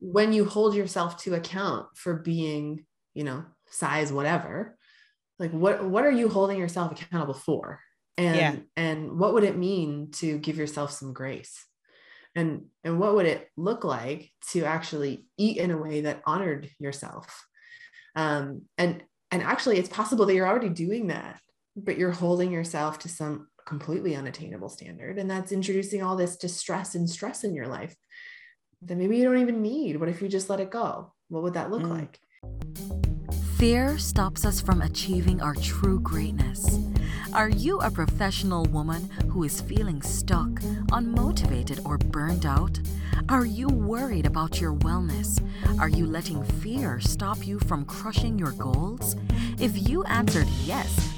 when you hold yourself to account for being, you know, size whatever, like what what are you holding yourself accountable for? And yeah. and what would it mean to give yourself some grace? And and what would it look like to actually eat in a way that honored yourself? Um, and and actually it's possible that you're already doing that, but you're holding yourself to some completely unattainable standard. And that's introducing all this distress and stress in your life that maybe you don't even need. What if you just let it go? What would that look mm. like? Fear stops us from achieving our true greatness. Are you a professional woman who is feeling stuck, unmotivated, or burned out? Are you worried about your wellness? Are you letting fear stop you from crushing your goals? If you answered yes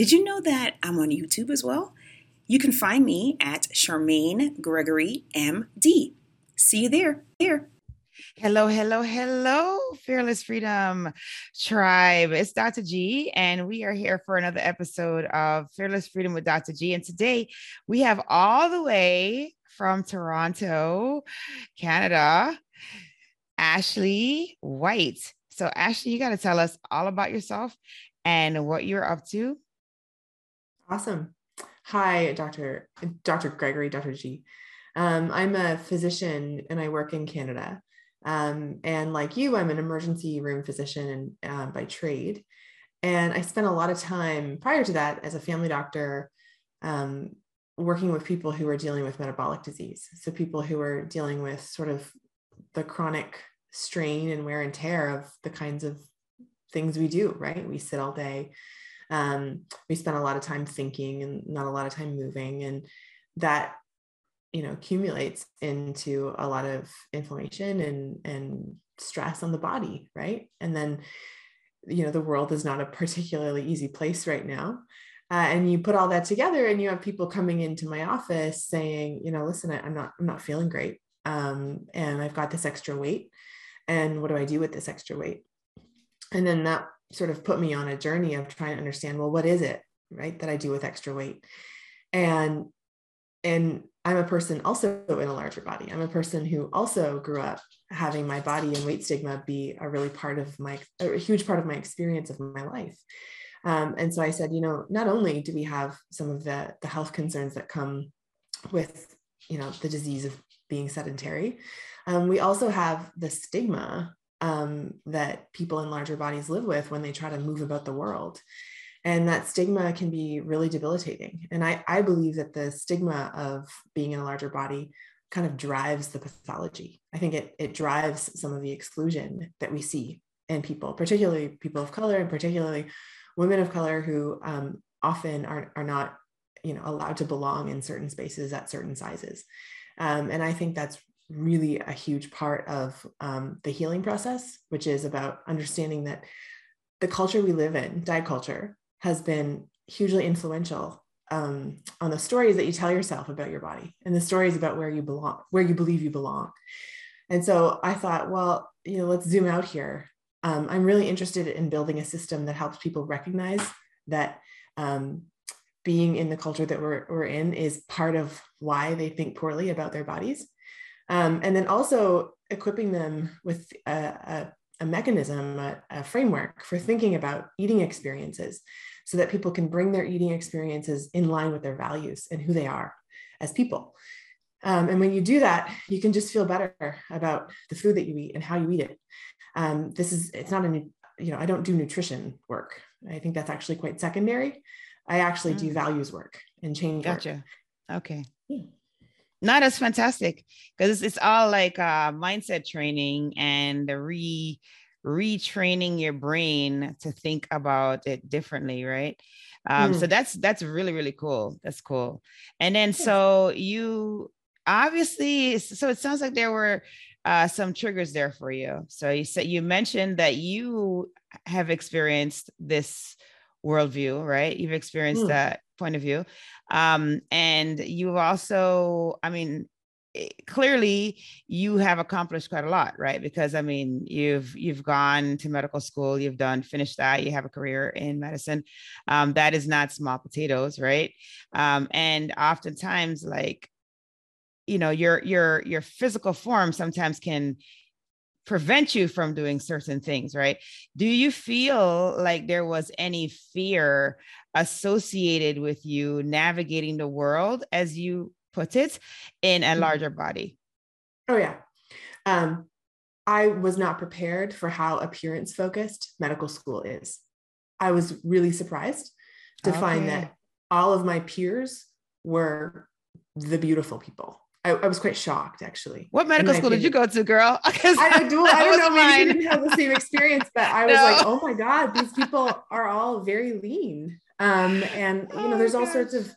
Did you know that I'm on YouTube as well? You can find me at Charmaine Gregory MD. See you there. Here. Hello, hello, hello, Fearless Freedom Tribe. It's Dr. G, and we are here for another episode of Fearless Freedom with Dr. G. And today we have all the way from Toronto, Canada, Ashley White. So, Ashley, you got to tell us all about yourself and what you're up to. Awesome. Hi, Dr. Dr. Gregory, Dr. G. um, a physician and I work in Canada. Um, and like you, I'm an emergency room physician uh, by trade. And I spent a lot of time prior to that as a family doctor um, working with people who are dealing with metabolic disease. So people who are dealing with sort of the chronic strain and wear and tear of the kinds of things we do, right? We sit all day. Um, we spend a lot of time thinking and not a lot of time moving. And that, you know, accumulates into a lot of inflammation and, and stress on the body, right? And then, you know, the world is not a particularly easy place right now. Uh, and you put all that together and you have people coming into my office saying, you know, listen, I, am not, I'm not feeling great. Um, and I've got this extra weight. And what do I do with this extra weight? and then that sort of put me on a journey of trying to understand well what is it right that i do with extra weight? And and i'm a person also in a larger body. I'm a person who also grew up having my body and weight stigma be a really part of my a huge part of my experience of my life. Um, and so i said you know not only do we have some of the the health concerns that come with you know the disease of being sedentary um, we also have the stigma um, that people in larger bodies live with when they try to move about the world. And that stigma can be really debilitating. And I, I believe that the stigma of being in a larger body kind of drives the pathology. I think it, it drives some of the exclusion that we see in people, particularly people of color and particularly women of color who um, often are, are not you know, allowed to belong in certain spaces at certain sizes. Um, and I think that's really a huge part of um, the healing process, which is about understanding that the culture we live in, diet culture, has been hugely influential um, on the stories that you tell yourself about your body and the stories about where you belong, where you believe you belong. And so I thought, well, you know, let's zoom out here. Um, I'm really interested in building a system that helps people recognize that um, being in the culture that we're, we're in is part of why they think poorly about their bodies um, and then also equipping them with a, a, a mechanism, a, a, framework for thinking about eating experiences so that people can bring their eating experiences in line with their values and who they are as people. Um, and when you do that, you can just feel better about the food that you eat and how you eat it. Um, this is, it's not a, you know, I don't do nutrition work. I think that's actually quite secondary. I actually mm. do values work and change. Gotcha. Work. Okay. Yeah. No, as fantastic because it's, it's all like uh, mindset training and the re retraining your brain to think about it differently, right? Um, mm. So that's that's really really cool. That's cool. And then so you obviously, so it sounds like there were uh, some triggers there for you. So you said you mentioned that you have experienced this worldview, right? You've experienced mm. that point of view. Um, and you've also, I mean, eh, clearly you have accomplished quite a lot right? Because i mean you've you've gone to medical school you've done finished that you have a career in medicine. Um, that is not small potatoes right? Um, and oftentimes like you know your your your physical form sometimes can prevent you from doing certain things, right? Do you feel like there was any fear associated with you navigating the world, as you put it, in a mm-hmm. larger body? Oh, yeah. Um, I was not prepared for how appearance focused medical school is. I was really surprised to okay. find that all of my peers were the beautiful people. I, I, was quite shocked actually. What medical school did you go to, girl? I, I, do, I don't know, maybe you didn't have the same experience, but I was no. like, oh my God, these people are all very lean. Um, and you know, oh there's all gosh. sorts of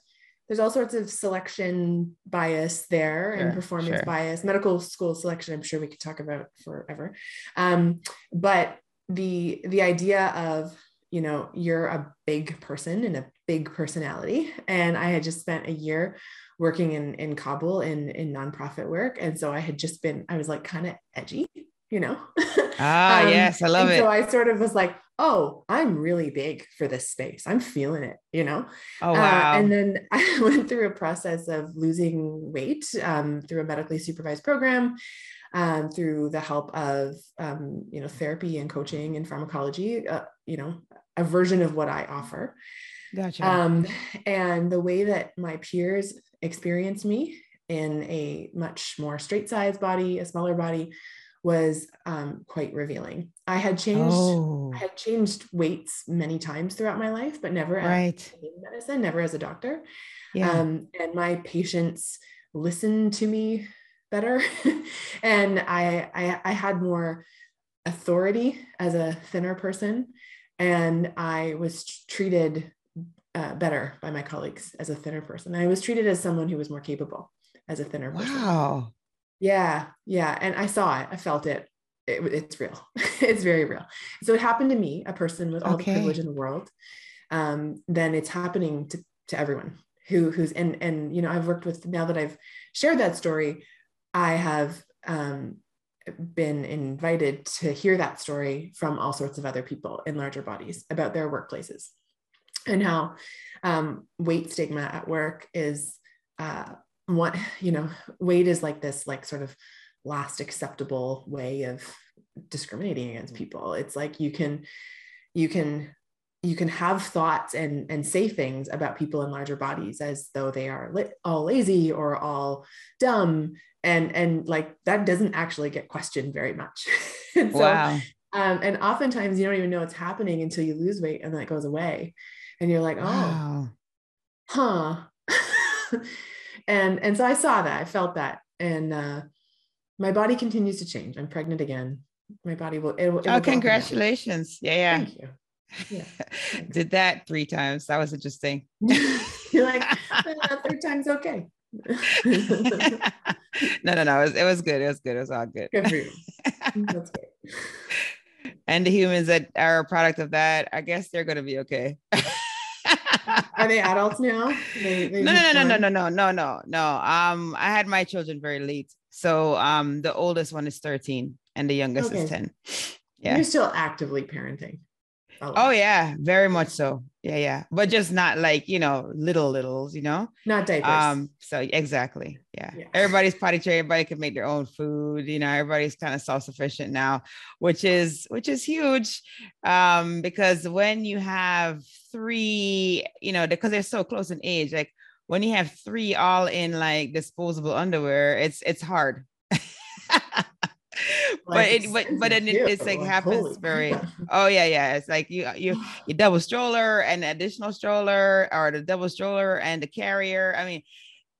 there's all sorts of selection bias there sure, and performance sure. bias, medical school selection, I'm sure we could talk about forever. Um, but the the idea of you know, you're a big person and a big personality. And I had just spent a year working in in Kabul in in nonprofit work, and so I had just been I was like kind of edgy, you know. Ah, um, yes, I love it. So I sort of was like, oh, I'm really big for this space. I'm feeling it, you know. Oh wow! Uh, and then I went through a process of losing weight um, through a medically supervised program. Um, through the help of um, you know therapy and coaching and pharmacology, uh, you know a version of what I offer. Gotcha. Um, and the way that my peers experienced me in a much more straight size body, a smaller body, was um, quite revealing. I had changed, oh. I had changed weights many times throughout my life, but never right. in medicine, never as a doctor. Yeah. Um, and my patients listened to me better, and I, I I had more authority as a thinner person, and I was treated uh, better by my colleagues as a thinner person. I was treated as someone who was more capable as a thinner person. Wow. Yeah, yeah, and I saw it. I felt it. it it's real. it's very real. So it happened to me, a person with all okay. the privilege in the world. Um, then it's happening to to everyone who who's and and you know I've worked with now that I've shared that story. I have um, been invited to hear that story from all sorts of other people in larger bodies about their workplaces and how um, weight stigma at work is uh, what you know weight is like this like sort of last acceptable way of discriminating against people. It's like you can you can you can have thoughts and and say things about people in larger bodies as though they are li- all lazy or all dumb and and like that doesn't actually get questioned very much. And so, wow. um, and oftentimes you don't even know it's happening until you lose weight and then it goes away. And you're like, oh, wow. huh. and and so I saw that, I felt that, and uh, my body continues to change. I'm pregnant again. My body will. It, it oh, congratulations! Yeah, yeah. Thank you. Yeah. Did that three times. That was interesting. you're like third time's okay. no, no, no. It was, it was good. It was good. It was all good. Good. That's great and the humans that are a product of that, I guess they're going to be okay. Are they adults now? They, they no, no, no, no, no, no, no, no, no. Um, I had my children very late, so um, the oldest one is thirteen, and the youngest okay. is ten. Yeah, you're still actively parenting. Oh yeah, very much so. Yeah, yeah. But just not like, you know, little littles, you know? Not diapers. Um, so exactly. Yeah. yeah. Everybody's potty trained, everybody can make their own food, you know, everybody's kind of self-sufficient now, which is which is huge. Um, because when you have three, you know, because they're so close in age, like when you have three all in like disposable underwear, it's it's hard but it but but then it, it's like happens very oh yeah yeah it's like you you you double stroller and additional stroller or the double stroller and the carrier i mean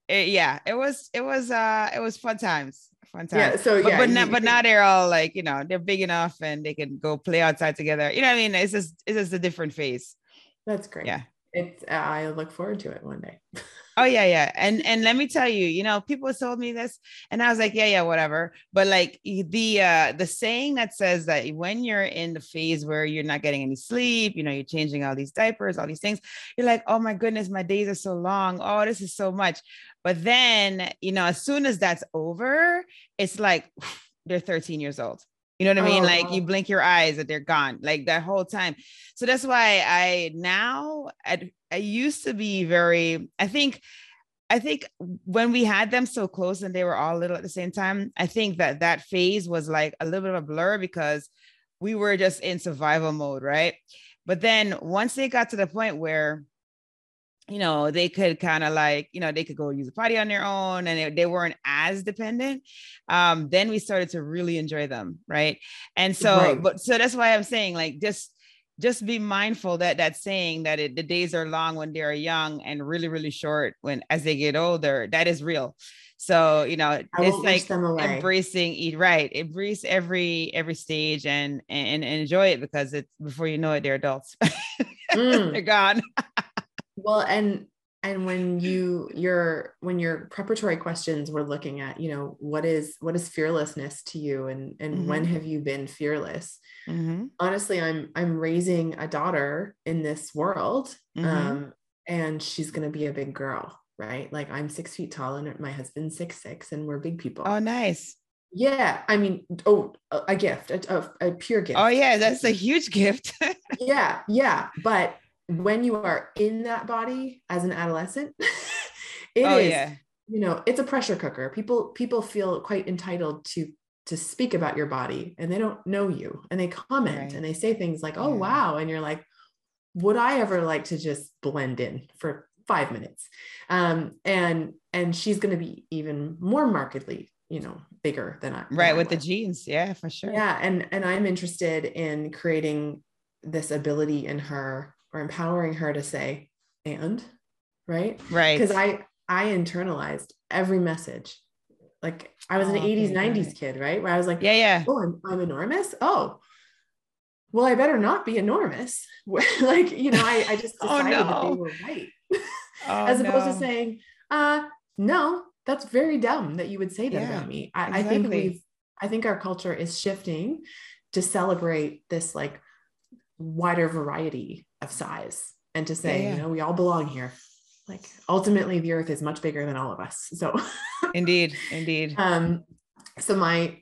it, yeah it was it was uh it was fun times fun times. yeah so but, yeah but, you, but now they're all like you know they're big enough and they can go play outside together. You know what i mean? It's just it's just a different phase. That's great. Yeah. It's i look forward to it one day Oh yeah, yeah. And and let me tell you, you know, people told me this and I was like, yeah, yeah, whatever. But like the uh the saying that says that when you're in the phase where you're not getting any sleep, you know, you're changing all these diapers, all these things, you're like, "Oh my goodness, my days are so long. Oh, this is so much." But then, you know, as soon as that's over, it's like they're 13 years old. You know what I mean? Oh, like you oh. blink your eyes that they're gone, like that whole time. So that's why I now I, I used to be very, I think I think when we had them so close and they were all little at the same time, I think that that phase was like a little bit of a blur because we were just in survival mode, right? But then once they got to the point where you know, they could kind of like, you know, they could go use a potty on their own and they, they weren't as dependent. Um, then we started to really enjoy them. Right. And so, right. but so that's why I'm saying like just just be mindful that that saying that it, the days are long when they're young and really really short when as they get older that is real so you know it's like embracing eat right embrace every every stage and, and, and enjoy it because it's before you know it they're adults mm. they're gone well and and when you your when your preparatory questions were looking at you know what is what is fearlessness to you and and mm-hmm. when have you been fearless mm-hmm. honestly i'm i'm raising a daughter in this world mm-hmm. um and she's going to be a big girl right like i'm six feet tall and my husband's six six and we're big people oh nice yeah i mean oh a, a gift a, a, a, pure gift oh yeah that's a huge gift yeah yeah but when you are in that body as an adolescent, it oh, is, yeah. you know, it's a pressure cooker. People people feel quite entitled to to speak about your body and they don't know you and they comment right. and they say things like, "Oh, yeah. wow." And you're like, "Would I ever like to just blend in for 5 minutes?" Um and and she's going to be even more markedly you know bigger than I right than with I the genes yeah for sure yeah and and I'm interested in creating this ability in her or empowering her to say and right? Right. Because i i internalized every message. Like i was oh, an 80s okay, 90s kid right? Where i was like yeah yeah. Oh i'm, I'm enormous? Oh well i better not be enormous. Like you know i, I just oh, decided oh, no. that they were right. Oh, as opposed no. to saying uh no that's very dumb that you would say that yeah, about me. I, exactly. I think we've i think our culture is shifting to celebrate this like wider variety of size and to say, yeah, yeah. you know, we all belong here. Like ultimately the earth is much bigger than all of us. So indeed, indeed. Um, so my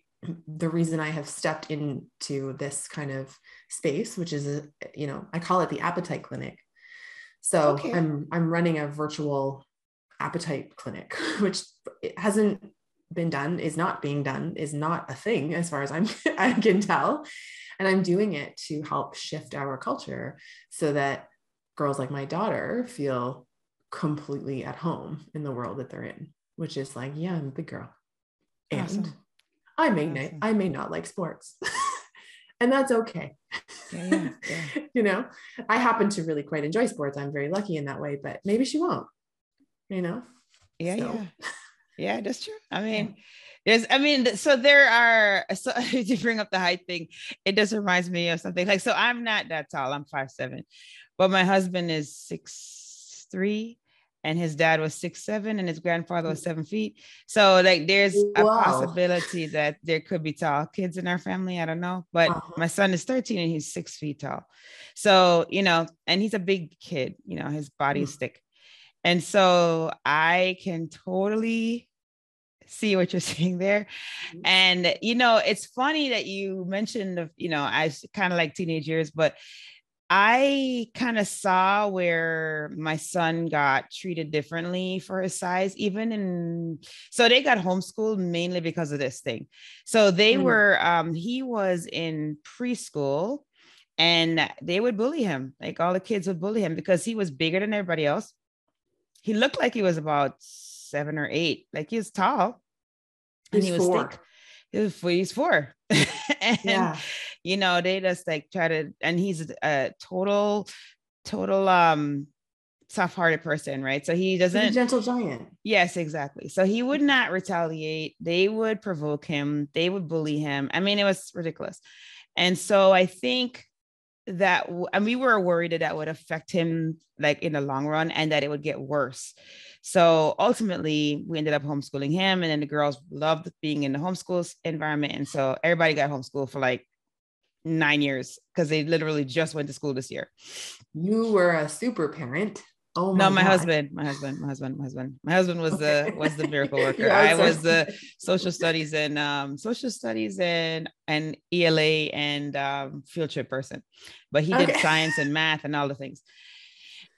the reason I have stepped into this kind of space, which is a, you know, I call it the appetite clinic. So okay. I'm I'm running a virtual appetite clinic, which hasn't been done, is not being done, is not a thing as far as I'm I can tell. And I'm doing it to help shift our culture so that girls like my daughter feel completely at home in the world that they're in, which is like, yeah, I'm a big girl. And awesome. I may awesome. not, I may not like sports. and that's okay. Yeah, yeah, yeah. you know, I happen to really quite enjoy sports. I'm very lucky in that way, but maybe she won't, you know? Yeah, so. yeah. Yeah, that's true. I mean, there's, I mean, so there are, so to bring up the height thing, it just reminds me of something like, so I'm not that tall, I'm five seven, but my husband is six three, and his dad was six seven, and his grandfather was seven feet. So, like, there's wow. a possibility that there could be tall kids in our family. I don't know, but uh-huh. my son is 13 and he's six feet tall. So, you know, and he's a big kid, you know, his body's mm. thick. And so I can totally see what you're saying there. Mm-hmm. And you know, it's funny that you mentioned you know, I kind of like teenage years, but I kind of saw where my son got treated differently for his size, even in so they got homeschooled mainly because of this thing. So they mm. were um he was in preschool and they would bully him. Like all the kids would bully him because he was bigger than everybody else. He looked like he was about seven or eight. Like he was tall. He's he was four. He was, he's four. and yeah. you know, they just like try to, and he's a total, total um tough-hearted person, right? So he doesn't gentle giant. Yes, exactly. So he would not retaliate. They would provoke him. They would bully him. I mean, it was ridiculous. And so I think that and we were worried that that would affect him like in the long run and that it would get worse. So ultimately we ended up homeschooling him and then the girls loved being in the homeschool environment and so everybody got homeschooled for like nine years because they literally just went to school this year. You were a super parent Oh my no, my God. husband, my husband, my husband, my husband, my husband was okay. the was the miracle worker. I was the social studies and um social studies and and ELA and um, field trip person, but he did science and math and all the things.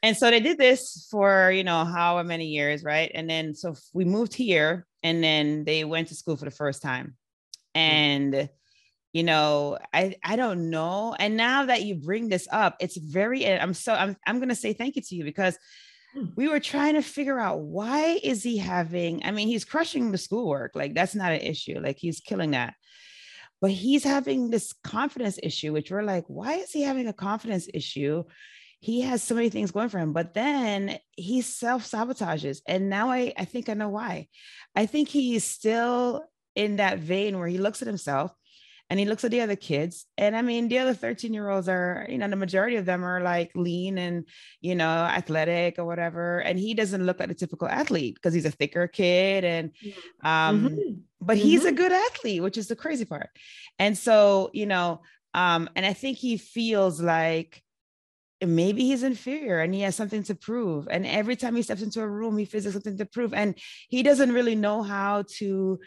And so they did this for you know however many years, right? And then so we moved here, and then they went to school for the first time, mm. and you know i i don't know and now that you bring this up it's very i'm so i'm, I'm going to say thank you to you because hmm. we were trying to figure out why is he having i mean he's crushing the schoolwork like that's not an issue like he's killing that but he's having this confidence issue which we're like why is he having a confidence issue he has so many things going for him but then he self-sabotages and now i i think i know why i think he's still in that vein where he looks at himself and he looks at the other kids and i mean the other 13 year olds are you know the majority of them are like lean and you know athletic or whatever and he doesn't look like a typical athlete because he's a thicker kid and um mm-hmm. but mm-hmm. he's a mm-hmm. good athlete which is the crazy part and so you know um and i think he feels like maybe he's inferior and he has something to prove and every time he steps into a room he feels something to prove and he doesn't really know how to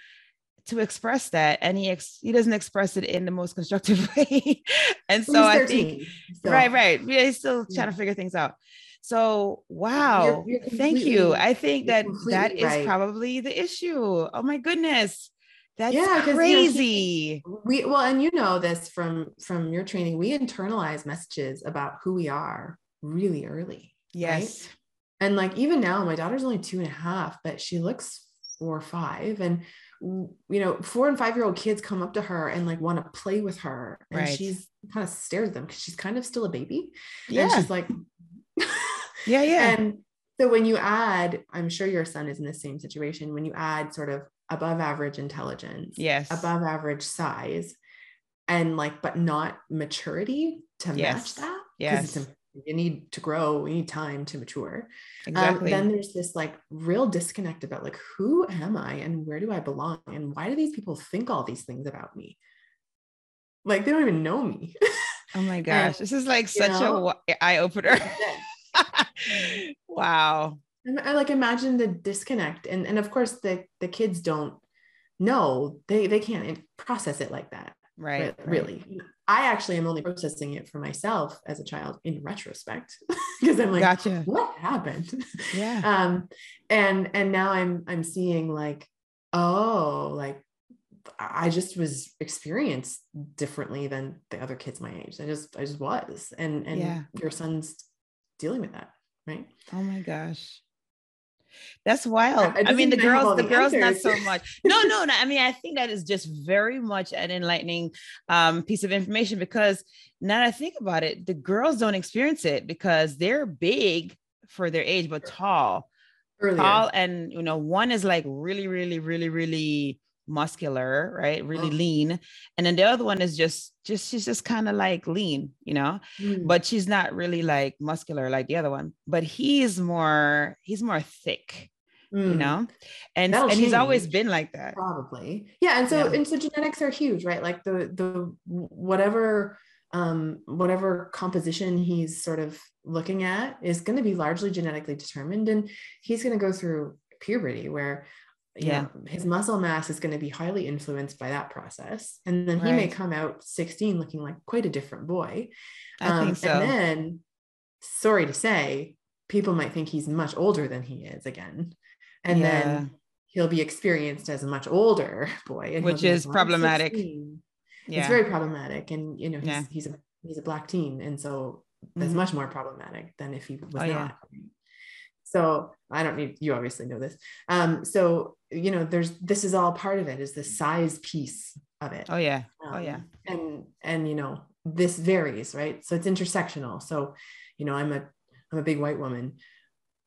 to express that and he ex- he doesn't express it in the most constructive way and so i think so. right right yeah he's still trying to figure things out so wow you're, you're thank you i think that that is right. probably the issue oh my goodness that's yeah, crazy. You know, we well, and you know this from from your training. We internalize messages about who we are really early. Yes. Right? And like even now, my daughter's only two and a half, but she looks four or five. And you know, four and five year old kids come up to her and like want to play with her. And right. she's kind of stares at them because she's kind of still a baby. Yeah. And she's like, yeah, yeah. And so when you add, I'm sure your son is in the same situation, when you add sort of above average intelligence, yes, above average size, and like, but not maturity to yes. match that. Yes you need to grow we need time to mature. Um, exactly. Um, then there's this like real disconnect about like who am i and where do i belong and why do these people think all these things about me? Like they don't even know me. Oh my gosh and, this is like such know, a eye-opener. Wow. And I like imagine the disconnect and and of course the the kids don't know. They they can't process it like that right, really right. i actually am only processing it for myself as a child in retrospect because i'm like gotcha. What happened? Yeah. Um and and now i'm i'm seeing like oh like i just was experienced differently than the other kids my age. I just i just was. And and yeah. your son's dealing with that right? Oh my gosh that's wild. I mean, the girls, the, the girls, not so much. No, no, no. I mean, I think that is just very much an enlightening um, piece of information because now that I think about it, the girls don't experience it because they're big for their age, but tall, Earlier. tall, and you know, one is like really, really, really, really muscular, right? Really oh. lean. And then the other one is just just she's just kind of like lean, you know, mm. but she's not really like muscular like the other one. But he's more he's more thick. Mm. You know, and That'll and change. he's always been like that. Probably, yeah. And so yeah. and so genetics are huge, right? Like the the whatever um whatever composition he's sort of looking at is going to be largely genetically determined, and he's going to go through puberty where yeah know, his muscle mass is going to be highly influenced by that process and then right. he may come out 16 looking like quite a different boy I um, think so. and then sorry to say people might think he's much older than he is again and yeah. then he'll be experienced as a much older boy which is like, problematic yeah. it's very problematic and you know he's, yeah. he's a he's a black teen and so that's mm-hmm. much more problematic than if he was oh, not yeah. So I don't need you obviously know this. Um, so you know, there's this is all part of it, is the size piece of it. Oh yeah. Um, oh yeah. And and you know, this varies, right? So it's intersectional. So, you know, I'm a I'm a big white woman.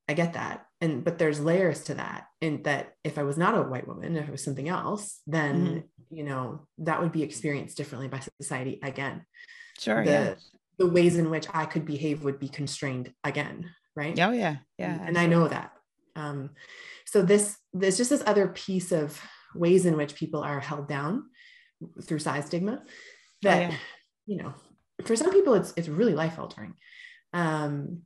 I get that. And but there's layers to that. And that if I was not a white woman, if it was something else, then mm-hmm. you know, that would be experienced differently by society again. Sure. The, yeah the ways in which I could behave would be constrained again, right? Oh yeah, yeah. And, and I know that. Um, so this there's just this other piece of ways in which people are held down through size stigma that oh, yeah. you know for some people it's it's really life altering um,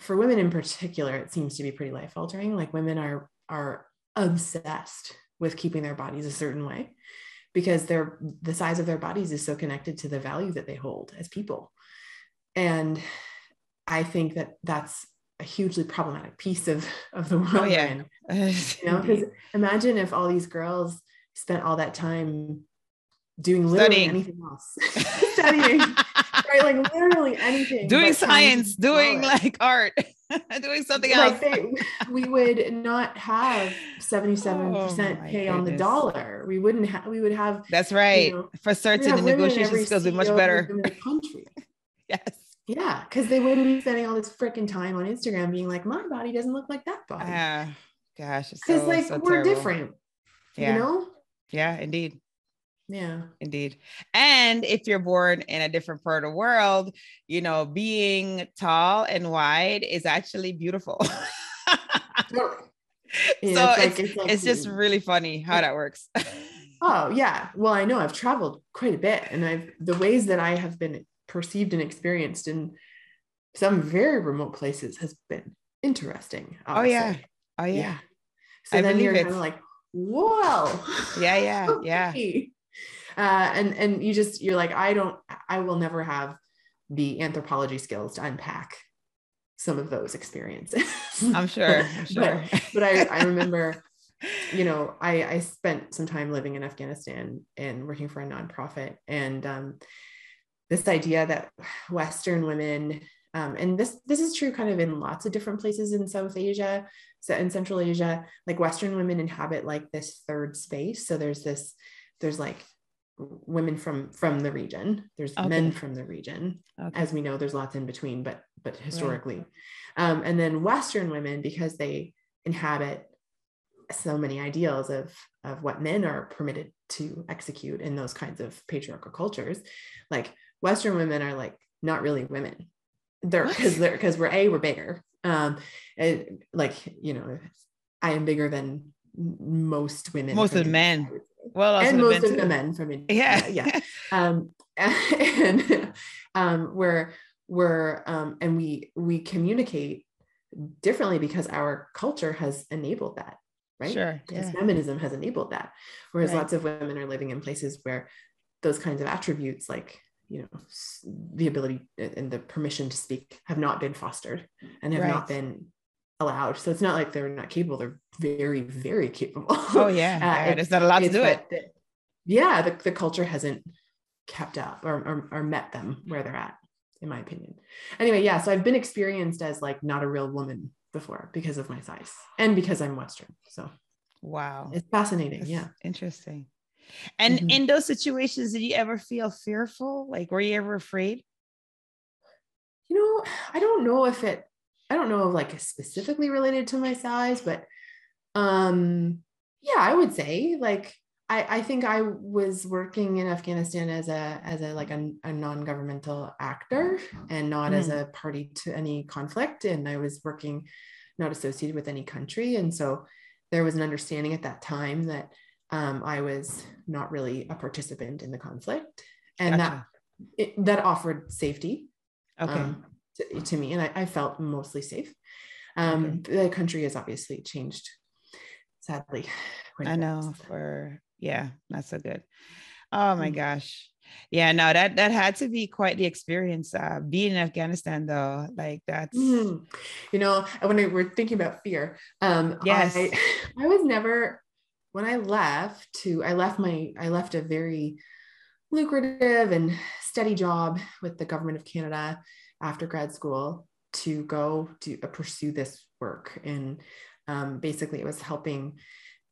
for women in particular it seems to be pretty life altering like women are are obsessed with keeping their bodies a certain way because they're the size of their bodies is so connected to the value that they hold as people and i think that that's a hugely problematic piece of of the oh, world oh, yeah. you know because imagine if all these girls spent all that time doing literally Studying. anything else. Studying right? Like literally anything doing science doing like art doing something else. they, we would not have 77% oh, pay on the dollar. We wouldn't have we would have that's right. you know, for certain the negotiation skills would be much better. in the country. Yes yeah, because they wouldn't be spending all this freaking time on Instagram being like, my body doesn't look like that body. Yeah, uh, gosh, because so, like so we're terrible. different. Yeah. You know? Yeah, indeed. Yeah. Indeed. And if you're born in a different part of the world, you know, being tall and wide is actually beautiful. so it's, like, it's, it's, like, it's just really funny how that works. oh yeah. Well, I know I've traveled quite a bit and I've the ways that I have been perceived and experienced in some very remote places has been interesting. Oh yeah. Oh yeah. yeah. So I then you're kind of like, whoa. Yeah, yeah, yeah. Uh, and and you just you're like, I don't, I will never have the anthropology skills to unpack some of those experiences. I'm sure. I'm sure. but, but I, I remember, you know, I, I spent some time living in Afghanistan and working for a nonprofit. And um, this idea that Western women, um, and this this is true kind of in lots of different places in South Asia, so in Central Asia, like Western women inhabit like this third space. So there's this, there's like women from from the region there's okay. men from the region okay. as we know there's lots in between but but historically right. um, and then western women because they inhabit so many ideals of of what men are permitted to execute in those kinds of patriarchal cultures like Western women are like not really women. They're because they're because we're a we're bigger. Um, and like you know, I am bigger than most women. Most of the men. Well, and most of the men from India. Yeah, yeah. um, and um, we're we're um, and we we communicate differently because our culture has enabled that right sure yeah. feminism has enabled that whereas right. lots of women are living in places where those kinds of attributes like you know the ability and the permission to speak have not been fostered and have right. not been allowed. So it's not like they're not capable they're very very capable. Oh yeah, uh, it's not allowed to do it. yeah the, the culture hasn't kept up or, or, or met them where they're at in my opinion. Anyway yeah so i've been experienced as like not a real woman before because of my size and because i'm western. So wow. it's fascinating. That's yeah. interesting and mm-hmm. in those situations, did you ever feel fearful? Like, were you ever afraid? You know, I don't know if it, I don't know if like specifically related to my size, but um, yeah, I would say like I, I think I was working in Afghanistan as a as a like a, a non-governmental actor and not mm. as a party to any conflict. And I was working not associated with any country. And so there was an understanding at that time that um, I was not really a participant in the conflict, and gotcha. that it, that offered safety okay. um, to, to, me, and I, I, felt mostly safe. Um, okay. The country has obviously changed, sadly. I know for yeah, not so good. Oh my mm gosh. Yeah, no, that that had to be quite the experience. Uh, being in Afghanistan, though, like that's mm you know, when we're thinking about fear, um, yes, I, I was never when I left to, I left my, I left a very lucrative and steady job with the government of Canada after grad school to go to uh, pursue this work. And um, basically, it was helping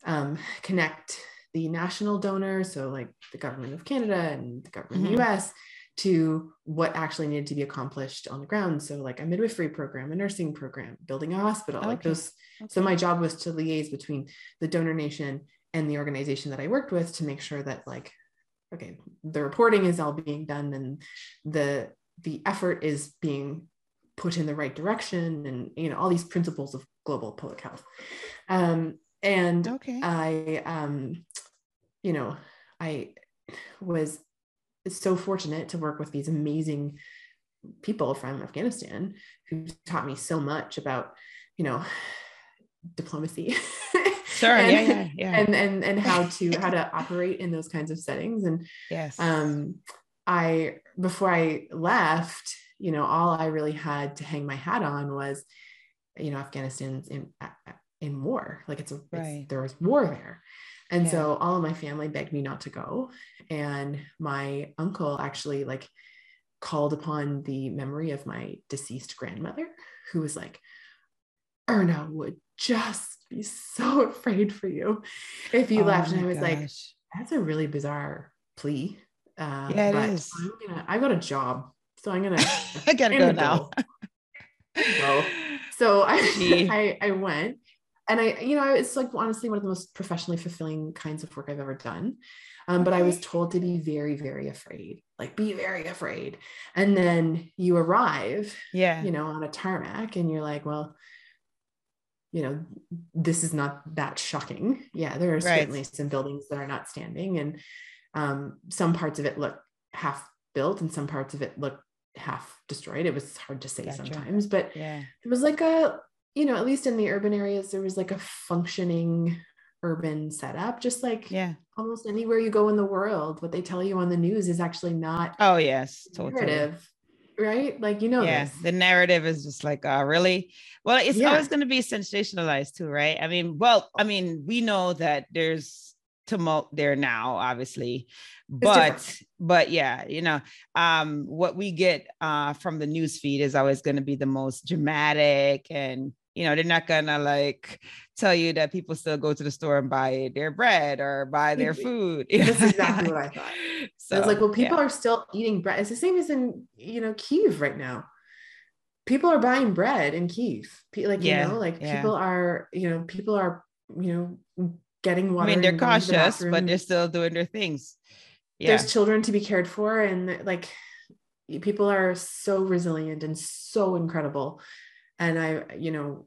um, connect the national donors, so like the government of Canada and the government mm-hmm. of the US, to what actually needed to be accomplished on the ground. So, like a midwifery program, a nursing program, building a hospital, okay. like those. Okay. So, my job was to liaise between the donor nation and the organization that I worked with to make sure that, like, okay, the reporting is all being done and the the effort is being put in the right direction and you know all these principles of global public health um, and Okay. i um, you know i was so fortunate to work with these amazing people from afghanistan who taught me so much about you know diplomacy Sure. and, yeah. Yeah. Yeah. and and and how to how to operate in those kinds of settings and yes. um i before i left you know all i really had to hang my hat on was you know afghanistan's in in war like it's a it's, there was war there and Yeah. so all of my family begged me not to go and my uncle actually like called upon the memory of my deceased grandmother who was like erna would just be so afraid for you if you Oh left and i was like that's a really bizarre plea. Uh, Yeah, it but is. I'm gonna. I got a job, so I'm gonna. I gotta I'm go gonna now. go. So I, I, I went, and I, you know, it's like honestly one of the most professionally fulfilling kinds of work I've ever done. Um, but I was told to be very, very afraid. Like, be very afraid. And then you arrive, Yeah. you know, on a tarmac, and you're like, well, you know, this is not that shocking. Yeah, there are Right. certainly some buildings that are not standing, and um, some parts of it look half built, and some parts of it look half destroyed. It was hard to say Gotcha. sometimes, but yeah. it was like a, you know, at least in the urban areas, there was like a functioning urban setup, just like Yeah. almost anywhere you go in the world. What they tell you on the news is actually not Oh yes. Totally. narrative, right? Like you know yeah this. the narrative is just like uh really well it's Yeah. always going to be sensationalized too right i mean well i mean we know that there's tumult there now obviously but but yeah you know um what we get uh from the news feed is always going to be the most dramatic and you know they're not gonna like tell you that people still go to the store and buy their bread or buy their food That's exactly what I thought. so I was like, well, yeah. people are still eating bread. It's the same as in, you know, Kiev right now. People are buying bread in Kiev. Like, Yeah, you know, like yeah. people are, you know, people are, you know, getting water. i mean they're to the cautious but they're still doing their things yeah There's children to be cared for. And like people are so resilient and so incredible. And I, you know,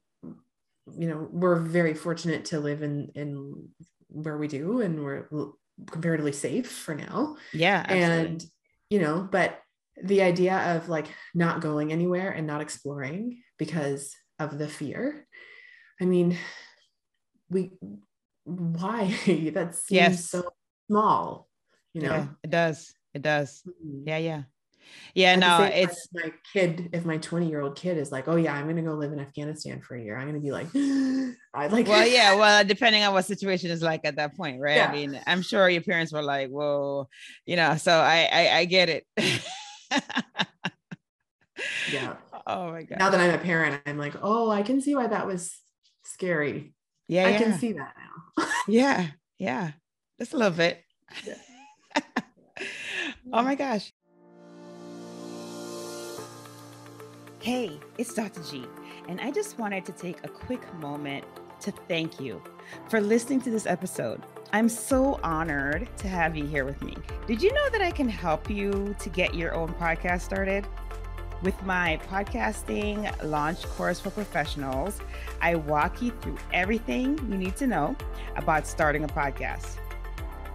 you know, we're very fortunate to live in in where we do and we're comparatively safe for now. yeah absolutely. and you know but the idea of like not going anywhere and not exploring because of the fear i mean we why that seems Yes. so small you know Yeah, it does. It does. Mhm. Yeah, yeah. Yeah, At no, same time, it's my kid if my 20 year old kid is like oh yeah i'm gonna go live in afghanistan for a year i'm gonna be like i like well, yeah, well, depending on what situation is like at that point, right? Yeah. I mean, I'm sure your parents were like, whoa, you know, so I I, I get it. yeah oh my god. now that i'm a parent i'm like oh i can see why that was scary yeah, i yeah. can see that now yeah, yeah. Just a little bit. oh my gosh. Hey, it's Dr. G, and I just wanted to take a quick moment to thank you for listening to this episode. I'm so honored to have you here with me. Did you know that I can help you to get your own podcast started? With my podcasting launch course for professionals, I walk you through everything you need to know about starting a podcast.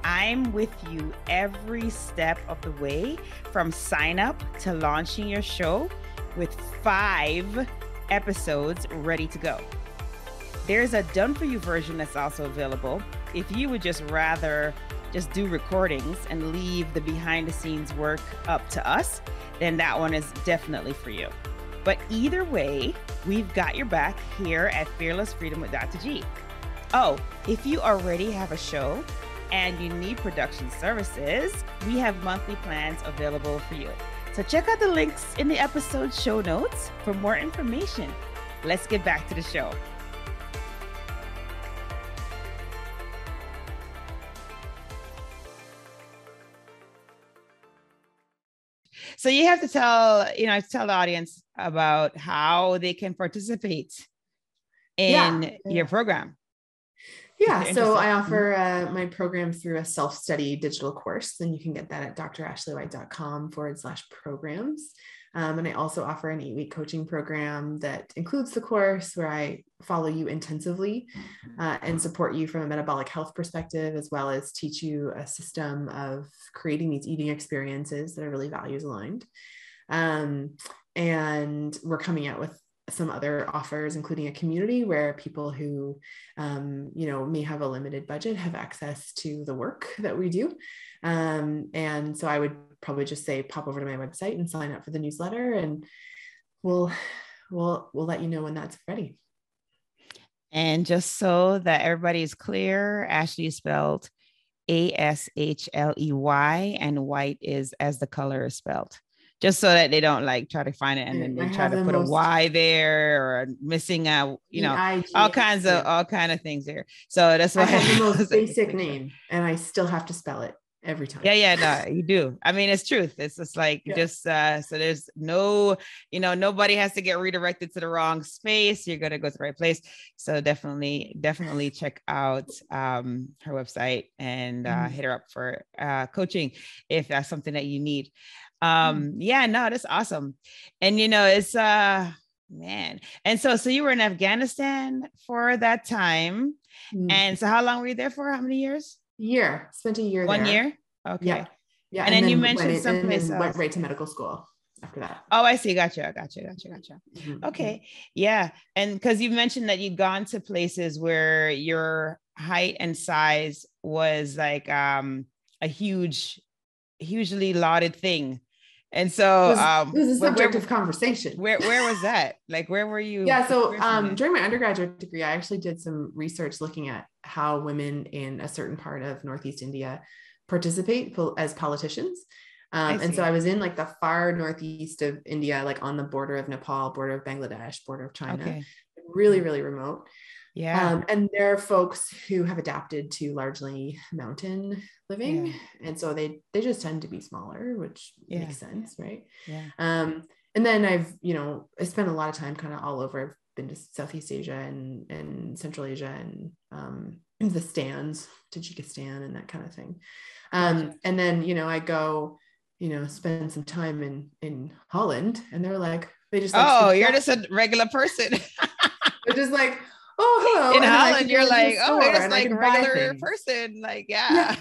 I'm with you every step of the way from sign up to launching your show with five episodes ready to go. There's a done for you version that's also available if you would just rather just do recordings and leave the behind the scenes work up to us, then that one is definitely for you. But either way, we've got your back here at Fearless Freedom with Dr. G. Oh, if you already have a show and you need production services, we have monthly plans available for you. So check out the links in the episode show notes for more information. Let's get back to the show. So you have to tell, you know, tell the audience about how they can participate in Yeah, your program. Yeah, so I offer uh, my program through a self study digital course, and you can get that at drashleywhite.com forward slash programs. Um, and I also offer an eight week coaching program that includes the course where I follow you intensively uh, and support you from a metabolic health perspective, as well as teach you a system of creating these eating experiences that are really values aligned. Um, and we're coming out with some other offers, including a community where people who, um, you know, may have a limited budget have access to the work that we do. Um, and so I would probably just say pop over to my website and sign up for the newsletter, and we'll we'll we'll let you know when that's ready. And just so that everybody is clear, Ashley is spelled A S H L E Y, and white is as the color is spelled just so that they don't like try to find it and then they try to put a Y there or missing out, you know, all kinds of all kind of things there. So that's why I have the most basic name and I still have to spell it every time. Yeah, yeah, no, you do. I mean, it's truth. It's just like yeah. just uh so there's no, you know, nobody has to get redirected to the wrong space. You're gonna go to the right place. So definitely, definitely check out um her website and uh mm-hmm. hit her up for uh coaching if that's something that you need. Um, mm. yeah, no, that's awesome. And you know, it's uh man. And so so you were in Afghanistan for that time. Mm. And so how long were you there for? How many years? Year. Spent a year there. One there. year? Okay. Yeah. Yeah. And, and then, then, you mentioned went, someplace and went right to medical school after that. Oh, I see. Gotcha. Gotcha. Gotcha. Gotcha. Mm-hmm. Okay. Yeah. And because you mentioned that you'd gone to places where your height and size was like um a huge, hugely lauded thing. And so it was, um, it was a subject where, of conversation. Where where was that? Like where were you? Yeah, so um, during my undergraduate degree, I actually did some research looking at how women in a certain part of Northeast India participate as politicians. Um, and so I was in like the far northeast of India, like on the border of Nepal, border of Bangladesh, border of China, okay. really, really remote. Yeah. Um, and there are folks who have adapted to largely mountain living. Yeah. And so they they just tend to be smaller, which yeah. makes sense, right? Yeah. Um, and then I've, you know, I spent a lot of time kind of all over. I've been to Southeast Asia and, and Central Asia and um, the stands, Tajikistan and that kind of thing. Um, gotcha. and then, you know, I go, you know, spend some time in in Holland and they're like, they just like, Oh, you're just a regular person. they're just like, oh hello. In and Holland, you're like, oh, just like a regular person. Like, yeah. yeah.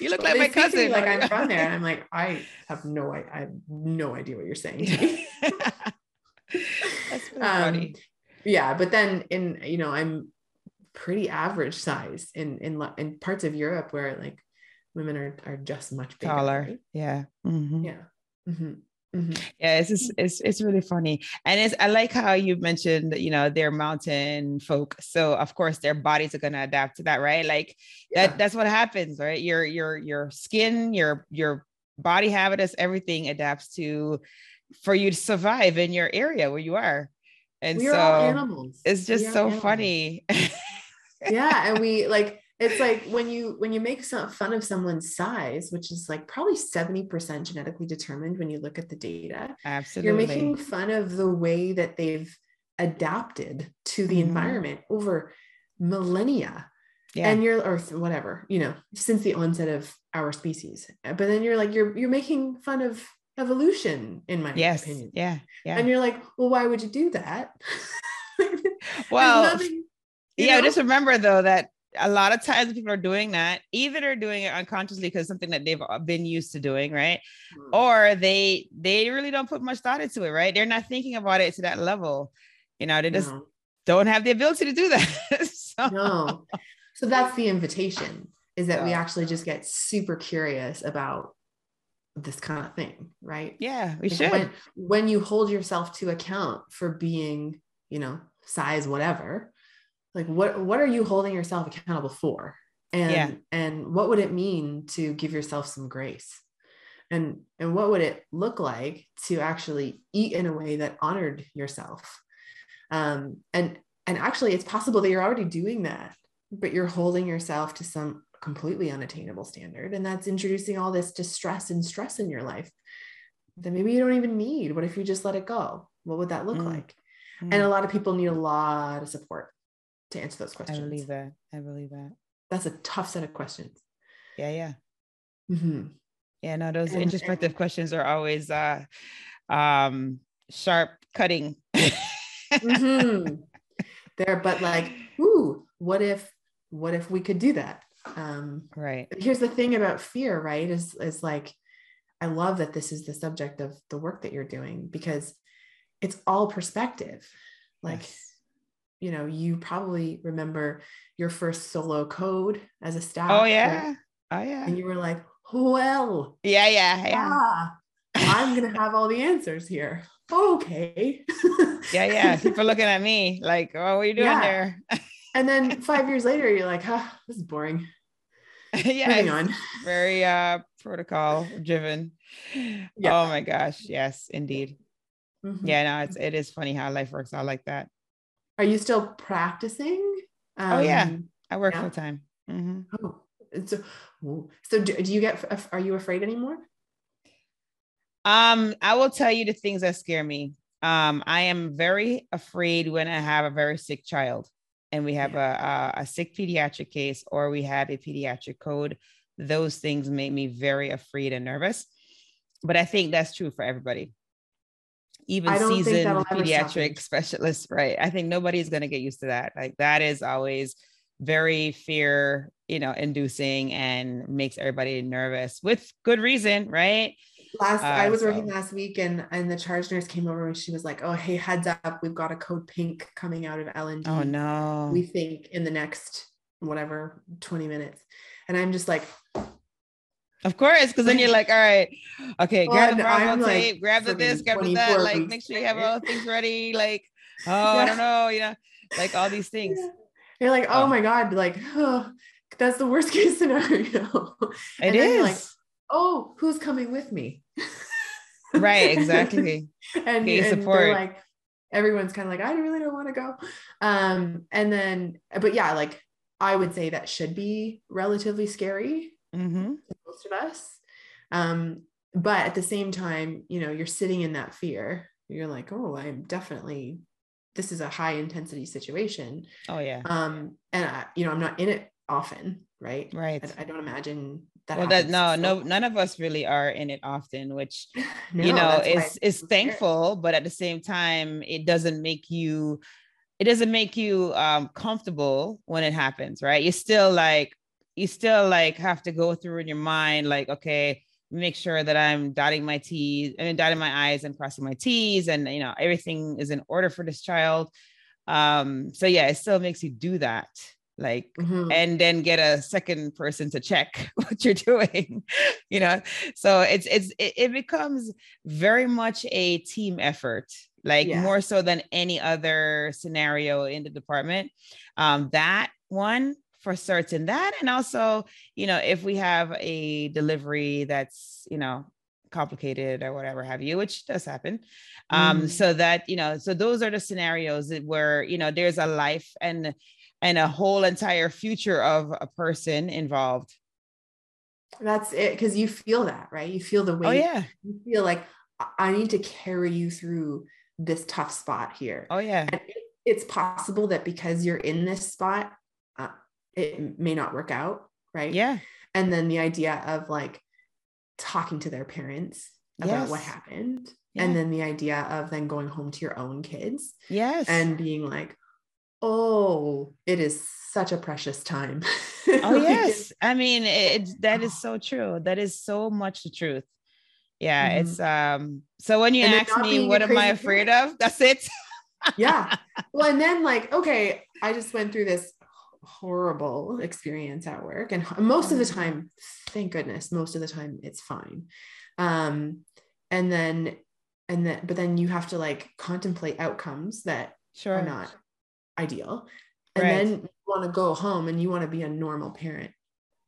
You look like my cousin. Like I'm from there. And I'm like, I have no I, I have no idea what you're saying That's um, funny. Yeah, but then in you know, I'm pretty average size in in in parts of Europe where like women are are just much bigger. Taller. Right? Yeah. Mm-hmm. Yeah. Mm-hmm. Mm-hmm. Yeah, it's, just, it's it's really funny, and it's I like how you mentioned you know they're mountain folk, so of course their bodies are gonna adapt to that, right? Like yeah. that that's what happens, right? Your your your skin, your your body habitus, everything adapts to for you to survive in your area where you are, and we so it's just so animals. funny. yeah, and we like it's like when you when you make some fun of someone's size which is like probably 70% genetically determined when you look at the data absolutely you're making fun of the way that they've adapted to the mm-hmm. environment over millennia yeah. and you're or whatever you know since the onset of our species but then you're like you're you're making fun of evolution in my yes. opinion yeah yeah and you're like well why would you do that well nothing, yeah know? just remember though that a lot of times people are doing that either they're doing it unconsciously because something that they've uh, been used to doing right mm. or they they really don't put much thought into it right they're not thinking about it to that level you know they just no. don't have the ability to do that so. no so that's the invitation is that we actually just get super curious about this kind of thing right yeah we like should when, when you hold yourself to account for being you know size whatever like what what are you holding yourself accountable for? And yeah. and what would it mean to give yourself some grace? And and what would it look like to actually eat in a way that honored yourself? Um and and actually it's possible that you're already doing that but you're holding yourself to some completely unattainable standard and that's introducing all this distress and stress in your life that maybe you don't even need. What if you just let it go? What would that look mm. like? Mm. and a lot of people need a lot of support to answer those questions. I believe that. I believe that. That's a tough set of questions. Yeah, yeah. Mm-hmm. Yeah, no, those And- introspective questions are always uh um sharp cutting. mm-hmm. There, but like, ooh, what if, what if we could do that? Um, right. here's the thing about fear, right? Is is like, I love that this is the subject of the work that you're doing because it's all perspective. Like, Yes. You know, you probably remember your first solo code as a staff. Oh right? yeah. Oh yeah. And you were like, well, Yeah, yeah, yeah. ah, I'm gonna have all the answers here. Okay. Yeah, yeah. People looking at me like, oh, what are you doing Yeah. there? and then five years later, you're like, huh, this is boring. yeah. Moving on. Very uh protocol driven. Yeah. Oh my gosh. Yes, indeed. Mhm. Yeah, no, it's it is funny how life works out like that. Are you still practicing? Oh, yeah. Um, I work Yeah. full time. hmm Oh, so, so do, do you get, are you afraid anymore? Um, I will tell you the things that scare me. Um, I am very afraid when I have a very sick child and we have a, a, a sick pediatric case or we have a pediatric code. Those things make me very afraid and nervous. But I think that's true for everybody. Even I seasoned that'll ever stop pediatric specialists, right? I think nobody's going to get used to that. Like that is always very fear, you know, inducing and makes everybody nervous with good reason, right? Last, I Uh, was working last week and, and the charge nurse came over and she was like, oh, hey, heads up. We've got a code pink coming out of L&D. Oh no. We think in the next, whatever, 20 minutes. And I'm just like, Of course, because then you're like, all right, okay, Well, grab the Broselow, tape, grab the this, grab the that, like make sure you have all things ready, like, oh, I don't know, you know, like all these things. Yeah. You're like, oh Oh. my God, like, oh, that's the worst case scenario. It then like, oh, who's coming with me? right, exactly. and, your and support. like, everyone's kind of like, I really don't want to go. Um, and then, but yeah, like I would say that should be relatively scary hmm to most of us. Um, but at the same time, you know, you're sitting in that fear. You're like, oh, I'm definitely, this is a high intensity situation. Oh yeah, Um, and I, you know, I'm not in it often, right? right. I, I don't imagine that. Well, that no, So- no, none of us really are in it often, which No, you know is is it's it's scared. thankful, but at the same time, it doesn't make you it doesn't make you um comfortable when it happens, right? You're still like you still like have to go through in your mind, like, okay, make sure that I'm dotting my T's I mean dotting my I's and crossing my T's, and you know, everything is in order for this child. Um, so yeah, it still makes you do that. Like Mhm. and then get a second person to check what you're doing you know so it's it's it, it becomes very much a team effort like Yeah. more so than any other scenario in the department um that one for certain that and also you know if we have a delivery that's you know complicated or whatever have you which does happen um Mm. so that you know so those are the scenarios where you know there's a life and and a whole entire future of a person involved. That's it, because you feel that, right? You feel the weight. Oh yeah. You feel like I- need to carry you through this tough spot here. Oh yeah. And it's possible that because you're in this spot, it may not work out, right? Yeah. And then the idea of like talking to their parents about what happened, Yeah. and then the idea of then going home to your own kids Yes. and being like, "Oh, it is such a precious time." oh Like, yes. I mean, it, it's that is so true. That is so much the truth. Yeah, Mhm. it's um so when you And ask me what am I afraid parent. of, that's it. yeah. Well, and then like, okay, I just went through this horrible experience at work, and most of the time, thank goodness, most of the time it's fine. Um, and then, and then, but then you have to like contemplate outcomes that Sure. are not ideal, and Right. then you want to go home and you want to be a normal parent,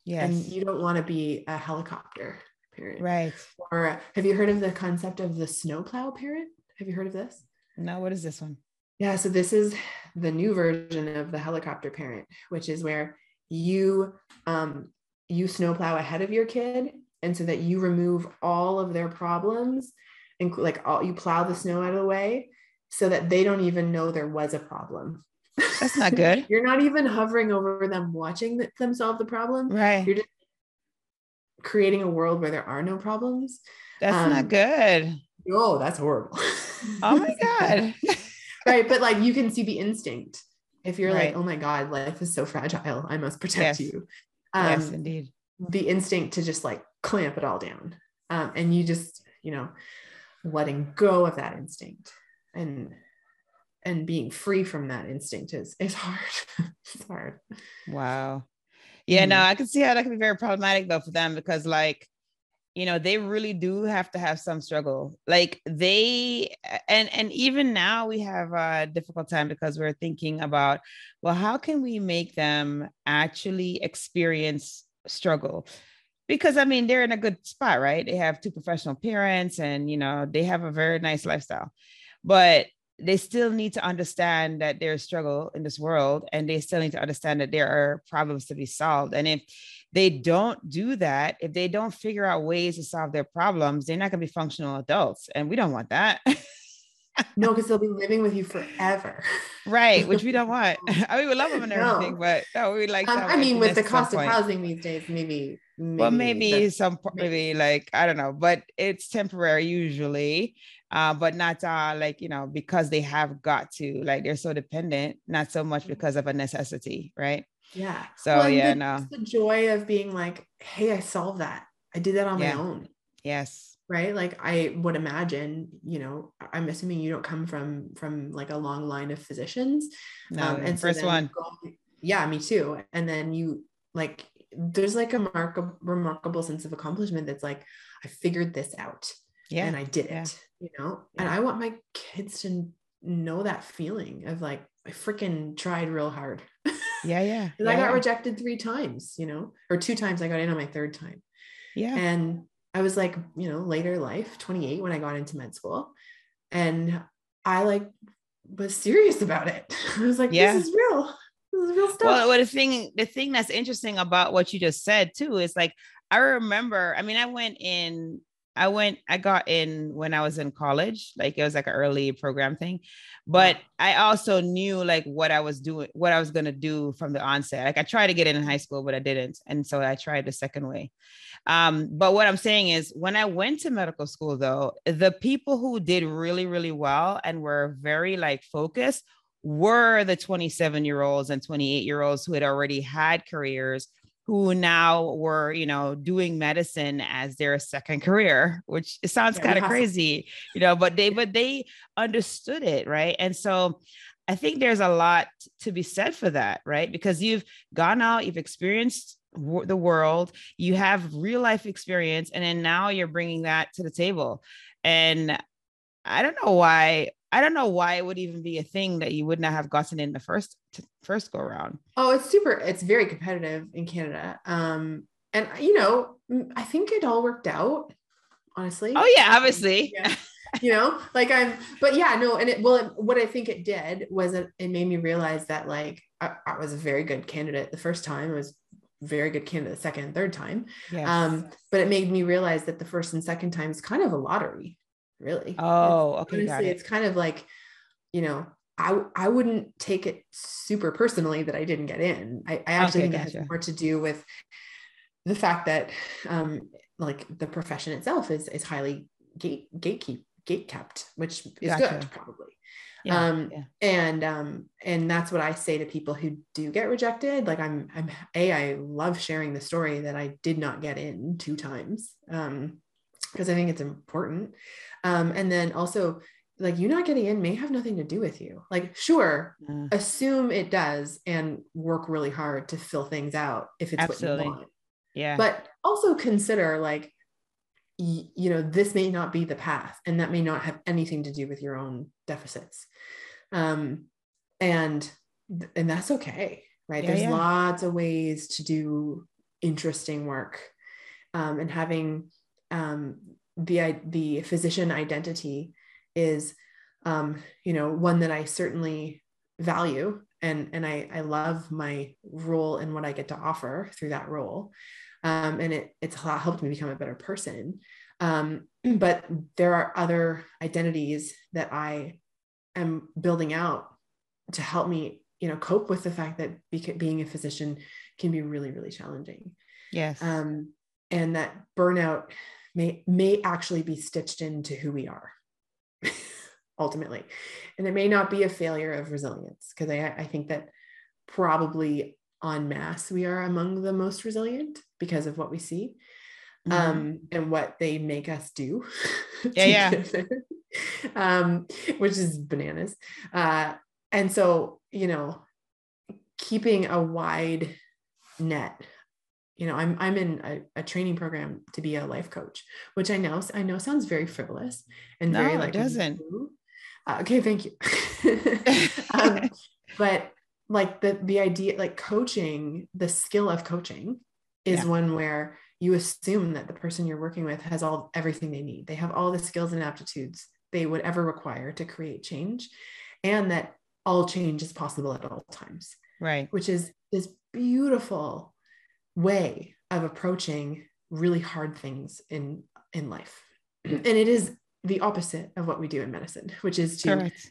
Yes. and you don't want to be a helicopter parent. right. Or have you heard of the concept of the snowplow parent? Have you heard of this? No, what is this one? Yeah, so this is the new version of the helicopter parent, which is where you um you snowplow ahead of your kid and so that you remove all of their problems and like all you plow the snow out of the way so that they don't even know there was a problem. That's not good. You're not even hovering over them watching them solve the problem. Right. You're just creating a world where there are no problems. That's um, not good. Oh, that's horrible. Oh my God. right. But like you can see the instinct. If you're Right. like, oh my God, life is so fragile. I must protect Yes. you. Um, yes, indeed. the instinct to just like clamp it all down. Um, and you just, you know, letting go of that instinct and and being free from that instinct is is hard. it's hard. Wow. Yeah, no, Mhm. I can see how that can be very problematic though for them because like you know they really do have to have some struggle. Like they and and even now we have a difficult time because we're thinking about well how can we make them actually experience struggle? Because i mean they're in a good spot right? They have two professional parents and you know they have a very nice lifestyle but they still need to understand that there's struggle in this world and they still need to understand that there are problems to be solved. And if they don't do that if they don't figure out ways to solve their problems they're not going to be functional adults and we don't want that No, because they'll be living with you forever. right which we don't want i mean we love them and No. everything but no we like Um, I mean, with the emptiness at some cost of point. housing these days, maybe, maybe well maybe some maybe like i don't know but it's temporary usually uh but not uh like you know because they have got to like they're so dependent not so much because of a necessity right yeah. so Well, yeah the, no the joy of being like, hey, I solved that. I did that on Yeah. my own. yes right like i would imagine you know i'm assuming you don't come from from like a long line of physicians no Um, and so first then one go- yeah me too and then you like there's like a remarkable remarkable sense of accomplishment that's like i figured this out yeah and i did yeah. it you know and i want my kids to know that feeling of like i freaking tried real hard yeah yeah because i got yeah. rejected three times you know or two times i got in on my third time yeah and I was like, you know, later life, 28 when I got into med school. And I like was serious about it. I was like, Yeah. this is real. This is real stuff. well, well the thing the thing that's interesting about what you just said too is like i remember i mean i went in i went i got in when i was in college like it was like an early program thing but i also knew like what i was doing what i was going to do from the onset like i tried to get in in high school but i didn't and so i tried the second way. Um, but what i'm saying is when i went to medical school though the people who did really really well and were very like focused were the 27 year olds and 28 year olds who had already had careers who now were you know doing medicine as their second career which it sounds Yeah, kind of crazy you know but they but they understood it right? And so i think there's a lot to be said for that right? Because you've gone out you've experienced the world you have real life experience and then now you're bringing that to the table. And i don't know why i don't know why it would even be a thing that you would not have gotten in the first first go around oh, it's super, it's very competitive in Canada. Um, and you know, I think it all worked out, honestly. oh yeah obviously Yeah. you know like i'm but yeah no and it well it, what i think it did was it, it made me realize that like I, I was a very good candidate the first time I was very good candidate the second and third time Yes. um but it made me realize that the first and second time is kind of a lottery really oh It's- okay honestly it it's kind of like you know I, I wouldn't take it super personally that I didn't get in. I, I actually Okay, think it has more to do with the fact that um, like the profession itself is is highly gate gatekeep gate kept, which is Gotcha. good probably. yeah, um, yeah. And um, and that's what I say to people who do get rejected. Like I'm I'm a I love sharing the story that I did not get in two times. Um, because I think it's important. Um, and then also like you not getting in may have nothing to do with you. Like, sure, assume it does and work really hard to fill things out if it's Absolutely. what you want. yeah But also consider like, y- you know, this may not be the path and that may not have anything to do with your own deficits. Um, and and that's okay, right? Yeah, There's yeah. lots of ways to do interesting work. Um, and having um, the the physician identity is um, you know one that I certainly value and and I I love my role and what I get to offer through that role. Um, and it it's helped me become a better person. Um, but there are other identities that I am building out to help me you know cope with the fact that being a physician can be really really challenging. Yes. Um, and that burnout may may actually be stitched into who we are ultimately. And it may not be a failure of resilience because I, I think that probably en masse we are among the most resilient because of what we see mm-hmm. um, and what they make us do yeah yeah. um, which is bananas. Uh, and so you know keeping a wide net you know i'm i'm in a, a, training program to be a life coach which i know i know sounds very frivolous and no, very like it doesn't. uh, okay thank you. Um, but like the the idea like coaching the skill of coaching is yeah. one where you assume that the person you're working with has all everything they need. They have all the skills and aptitudes they would ever require to create change and that all change is possible at all times. Right. Which is this beautiful way of approaching really hard things in in life. And it is the opposite of what we do in medicine which is to Correct.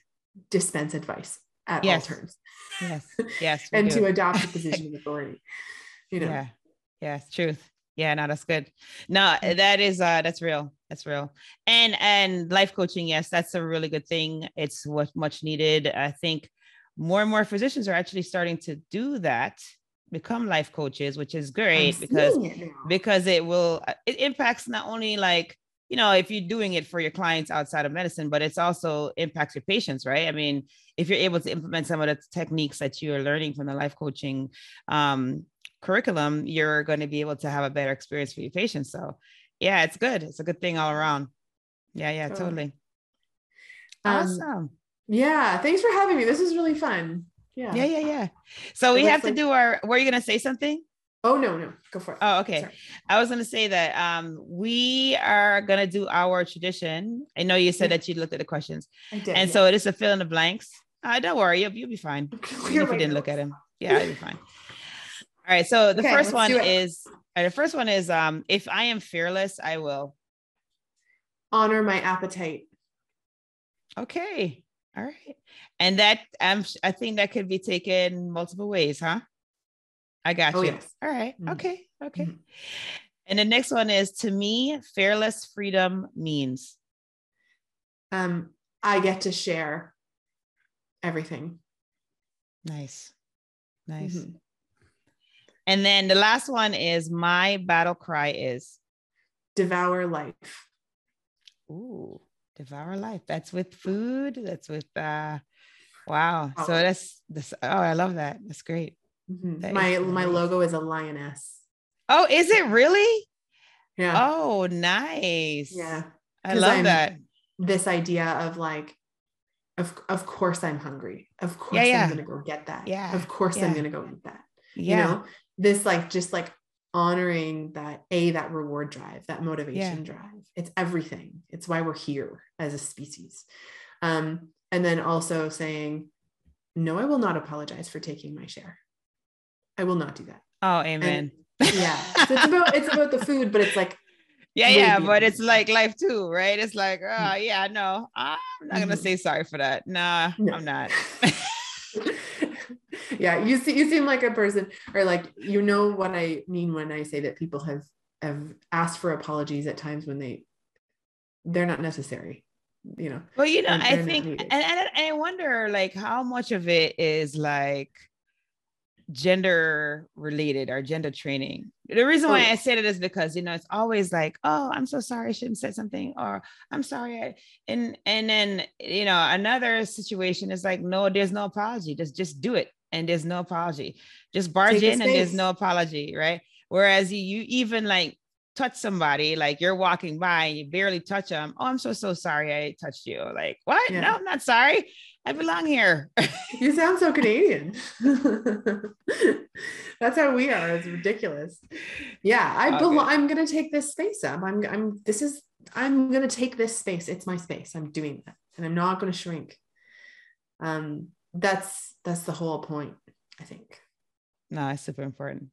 dispense advice at yes. all terms. Yes. Yes and do. to adopt a position of authority you know. Yeah. Yes truth. Yeah no that's good. No that is uh that's real. That's real. And and life coaching yes that's a really good thing. It's what much needed. I think more and more physicians are actually starting to do that become life coaches which is great because it because it will uh, it impacts not only like you know if you're doing it for your clients outside of medicine but it's also impacts your patients right? I mean if you're able to implement some of the techniques that you're learning from the life coaching um, curriculum you're going to be able to have a better experience for your patients. So yeah it's good. It's a good thing all around. Yeah yeah totally. Um, awesome. yeah thanks for having me. This is really fun yeah. Yeah, yeah, yeah. So we have to do our were you gonna say something? Oh no, no, go for it. Oh, okay. Sorry. I was gonna say that um we are gonna do our tradition. I know you said yeah. that you looked at the questions. I did. And yeah. so it is a fill in the blanks. Uh, don't worry, you'll, you'll be fine. Even if you didn't look at him. Yeah, you'll be fine. All right. So the okay, first one is uh, the first one is um if I am fearless, I will honor my appetite. Okay. All right. And that um, I think that could be taken multiple ways, huh? I got oh, you. Yes. All right. mm-hmm. Okay. Okay. Mm-hmm. And the next one is to me, fearless freedom means. Um, I get to share everything. Nice. Nice. Mm-hmm. And then the last one is my battle cry is devour life. Ooh, devour life. That's with food. That's with uh Wow. Oh. So that's this. Oh, I love that. That's great. Mm-hmm. That my my logo is a lioness. Oh, is it really? Yeah. Oh, nice. Yeah. I love I'm, that. This idea of like, of of course I'm hungry. Of course yeah, yeah. I'm gonna go get that. Yeah. Of course yeah. I'm gonna go eat that. Yeah. You know, this like just like honoring that a that reward drive, that motivation drive. It's everything. It's why we're here as a species. Um, and then also saying no i will not apologize for taking my share i will not do that oh amen and, yeah so it's about it's about the food but it's like yeah yeah but it's like life too right it's like oh yeah no i'm not gonna mm-hmm. say sorry for that nah no. i'm not yeah you see you seem like a person or like you know what i mean when i say that people have have asked for apologies at times when they they're not necessary you know? Well you know i think and, and i wonder like how much of it is like gender related or gender training? The reason why oh. i said it is because you know it's always like oh i'm so sorry i shouldn't said something or i'm sorry I, and and then you know another situation is like no there's no apology just just do it and there's no apology just barge Take in and there's no apology right whereas you, you even like touch somebody, like you're walking by and you barely touch them. Oh, I'm so so sorry I touched you. Like, what? Yeah. No, I'm not sorry. I belong here. you sound so Canadian. That's how we are. It's ridiculous. Yeah, I okay. belong. I'm gonna take this space up. I'm. I'm. This is. I'm gonna take this space. It's my space. I'm doing that, and I'm not gonna shrink. Um. That's that's the whole point. I think. No, it's super important.